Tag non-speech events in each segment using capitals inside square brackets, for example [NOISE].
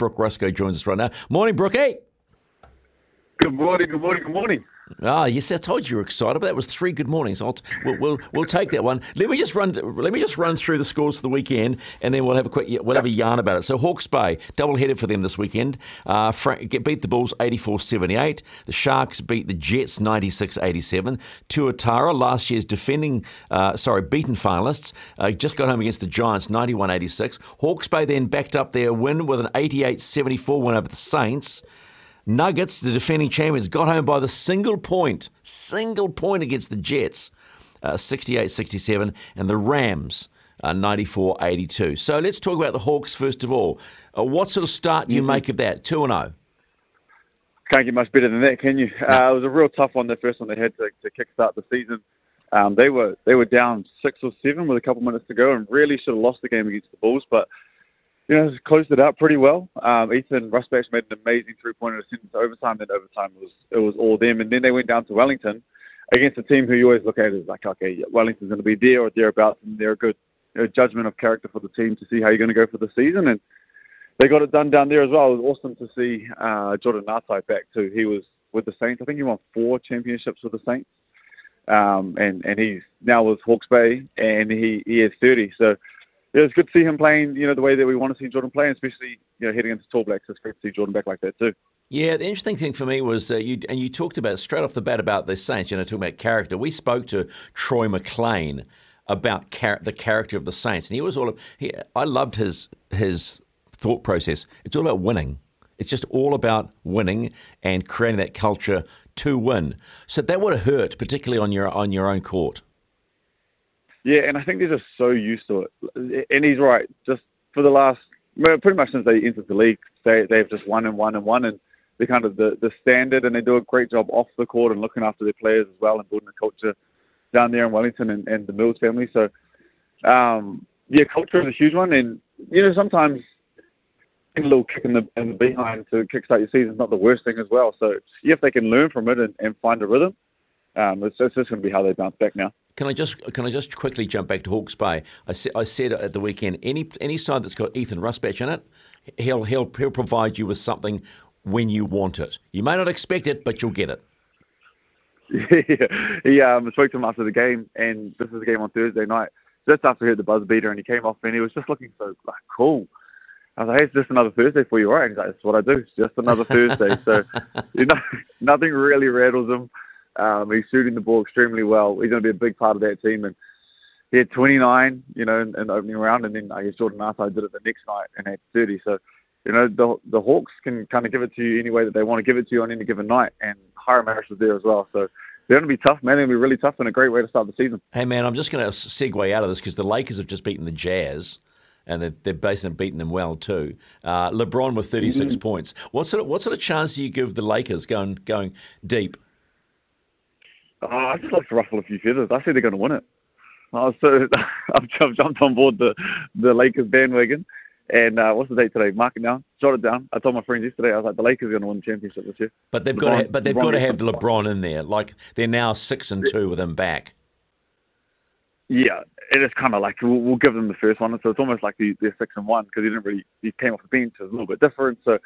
Brook Ruscoe joins us right now. Morning, Brookie. Good morning, good morning, good morning. Ah, yes, I told you you were excited, but that was three good mornings. I'll t- we'll, we'll, we'll take that one. Let me just run. Let me just run through the scores for the weekend, and then we'll have a quick we'll have a yarn about it. So Hawke's Bay double headed for them this weekend. Uh, get beat the Bulls 84-78. The Sharks beat the Jets 96-87. Tuatara, last year's defending, uh, sorry, beaten finalists, uh, just got home against the Giants 91-86. Hawke's Bay then backed up their win with an 88-74 win over the Saints. Nuggets, the defending champions, got home by the single point, single point against the Jets, uh, 68 67, and the Rams, uh, 94 82. So let's talk about the Hawks first of all. Uh, what sort of start do you mm-hmm. make of that? 2 and 0. Can't get much better than that, can you? No. Uh, it was a real tough one, the first one they had to, to kickstart the season. Um, they were they were down six or seven with a couple minutes to go, and really should have lost the game against the Bulls. But you know, closed it out pretty well. Um, Ethan Rusbatch made an amazing three-pointer to send overtime. Then overtime was it was all them, and then they went down to Wellington against a team who you always look at as like, okay, Wellington's going to be there or thereabouts, and they're a good you know, judgment of character for the team to see how you're going to go for the season, and they got it done down there as well. It was awesome to see uh, Jordan Ngatai back too. He was with the Saints. I think he won four championships with the Saints, um, and and he's now with Hawke's Bay, and he he is 30. So yeah, it's good to see him playing, you know, the way that we want to see Jordan play, especially, you know, heading into Tall Blacks. It's great to see Jordan back like that too. Yeah, the interesting thing for me was uh, you, and you talked about straight off the bat about the Saints. You know, talking about character. We spoke to Troy McLean about char- the character of the Saints, and he was all. He, I loved his his thought process. It's all about winning. It's just all about winning and creating that culture to win. So that would have hurt, particularly on your on your own court. Yeah, and I think they're just so used to it. And he's right. Just for the last, pretty much since they entered the league, they they've just won and won and won, and they're kind of the the standard, and they do a great job off the court and looking after their players as well, and building a culture down there in Wellington and, and the Mills family. So, um, yeah, culture is a huge one, and you know sometimes a little kick in the in the behind to kickstart your season is not the worst thing as well. So, yeah, if they can learn from it and, and find a rhythm, um, it's, it's just going to be how they bounce back now. Can I just can I just quickly jump back to Hawke's Bay? I, sa- I said at the weekend, any any side that's got Ethan Rusbatch in it, he'll he'll he'll provide you with something when you want it. You may not expect it, but you'll get it. [LAUGHS] yeah, he um, spoke to him after the game, and this is the game on Thursday night. Just after he heard the buzz beater, and he came off, and he was just looking so like cool. I was like, hey, it's just another Thursday for you, right? he's like, that's what I do. It's just another Thursday. so, you know, [LAUGHS] nothing really rattles him. Um, he's shooting the ball extremely well. He's going to be a big part of that team. And he had 29, you know, in, in the opening round, and then I guess Jordan Ngatai did it the next night and had 30. So, you know, the the Hawks can kind of give it to you any way that they want to give it to you on any given night. And Hyrum Harris was there as well. So they're going to be tough, man. They're going to be really tough and a great way to start the season. Hey, man, I'm just going to segue out of this because the Lakers have just beaten the Jazz. And they've, they've basically beaten them well too. Uh, LeBron with 36 mm-hmm. points. What sort of what sort of chance do you give the Lakers going going deep? Uh, I just like to ruffle a few feathers. I say they're going to win it. Uh, so [LAUGHS] I've, jumped on board the the Lakers bandwagon. And uh, what's the date today? Mark it down. Jot it down. I told my friends yesterday. I was like, the Lakers are going to win the championship this year. But they've LeBron, got to, but they've LeBron got to have LeBron in there. Like they're now six and two with him back. Yeah, it is kind of like we'll, we'll, give them the first one, so it's almost like they're six and one because he didn't really he came off the bench. It's a little bit different. So,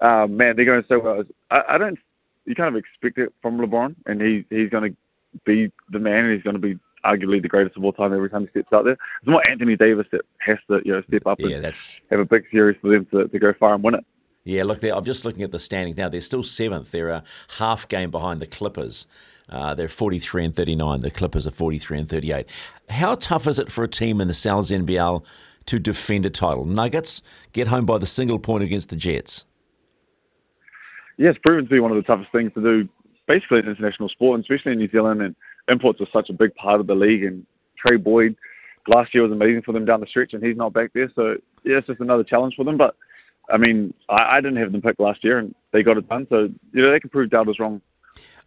um, man, they're going so well. I, I don't you kind of expect it from LeBron, and he he's going to be the man, and he's going to be arguably the greatest of all time every time he steps out there. It's more Anthony Davis that has to you know step up yeah, and that's... have a big series for them to, to go far and win it. Yeah, look, I'm just looking at the standings now. They're still seventh. They're a half game behind the Clippers. Uh, they're 43 and 39. The Clippers are 43 and 38. How tough is it for a team in the Sal's NBL to defend a title? Nuggets get home by the single point against the Jets yeah, it's proven to be one of the toughest things to do, basically in international sport, and especially in New Zealand. And imports are such a big part of the league. And Trey Boyd last year was amazing for them down the stretch, and he's not back there. So yeah, it's just another challenge for them. But I mean, I, I didn't have them picked last year, and they got it done. So you know they can prove was wrong,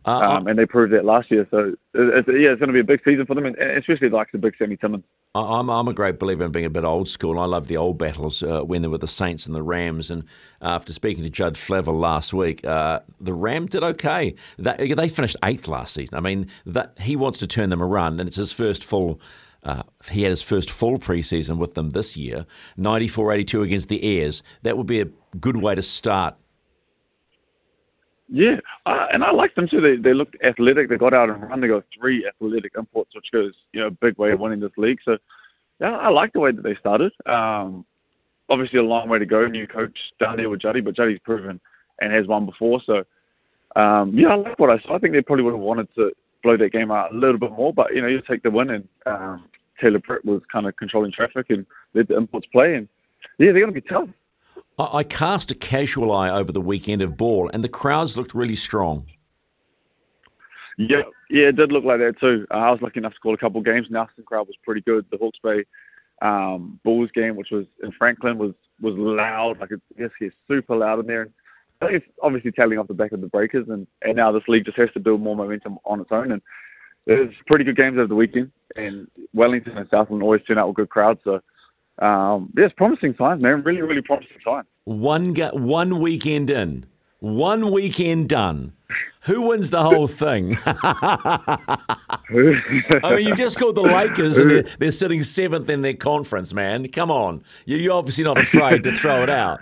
uh, um, and they proved that last year. So it's, yeah, it's going to be a big season for them, and especially like the big Sammy Timmins. I'm I'm a great believer in being a bit old school. I love the old battles uh, when there were the Saints and the Rams. And after speaking to Judd Flavell last week, uh, the Rams did okay. They, they finished eighth last season. I mean, that he wants to turn them around, and it's his first full. Uh, he had his first full preseason with them this year, 94-82 against the Airs. That would be a good way to start. Yeah, uh, and I like them too. They they looked athletic. They got out and run. They got three athletic imports, which goes you know a big way of winning this league. So yeah, I like the way that they started. Um, obviously, a long way to go. New coach down there with Juddy, but Juddy's proven and has won before. So um, yeah, I like what I saw. I think they probably would have wanted to blow that game out a little bit more, but you know, you take the win and um, Taylor Britt was kind of controlling traffic and let the imports play. And yeah, they're going to be tough. I cast a casual eye over the weekend of ball, and the crowds looked really strong. Yeah, yeah, it did look like that too. Uh, I was lucky enough to call a couple of games. Nelson crowd was pretty good. The Hawke's Bay um, Bulls game, which was in Franklin, was was loud. Like yes, it's super loud in there. And I think it's obviously tailing off the back of the Breakers, and and now this league just has to build more momentum on its own. And there's pretty good games over the weekend, and Wellington and Southland always turn out with good crowds. So um, yeah, it's promising signs, man. Really, really promising signs. One ga- one weekend in, one weekend done. Who wins the whole thing? [LAUGHS] I mean, you just called the Lakers, and they're, they're, sitting seventh in their conference, man. Come on, you're obviously not afraid to throw it out.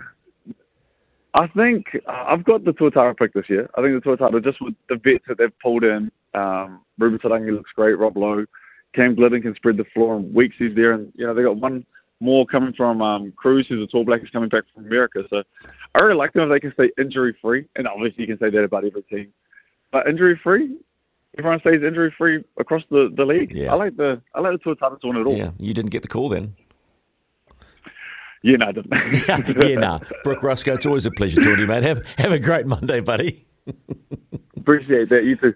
I think uh, I've got the Tuatara pick this year. I think the Tuatara, just with the vets that they've pulled in, um, Reuben Te Rangi looks great, Rob Loe, Cam Gliddon can spread the floor, and Weeks is there, and you know they got one more coming from um, Cruz, who's a tall black, is coming back from America. So I really like them if they can stay injury free. And obviously, you can say that about every team. But injury free, everyone stays injury free across the, the league. Yeah. I like the I like the Tuatara to win it all. Yeah, you didn't get the call then. Yeah, no, I didn't. [LAUGHS] yeah, nah. Brook Ruscoe, it's always a pleasure talking to you, mate. Have have a great Monday, buddy. [LAUGHS] Appreciate that. You too.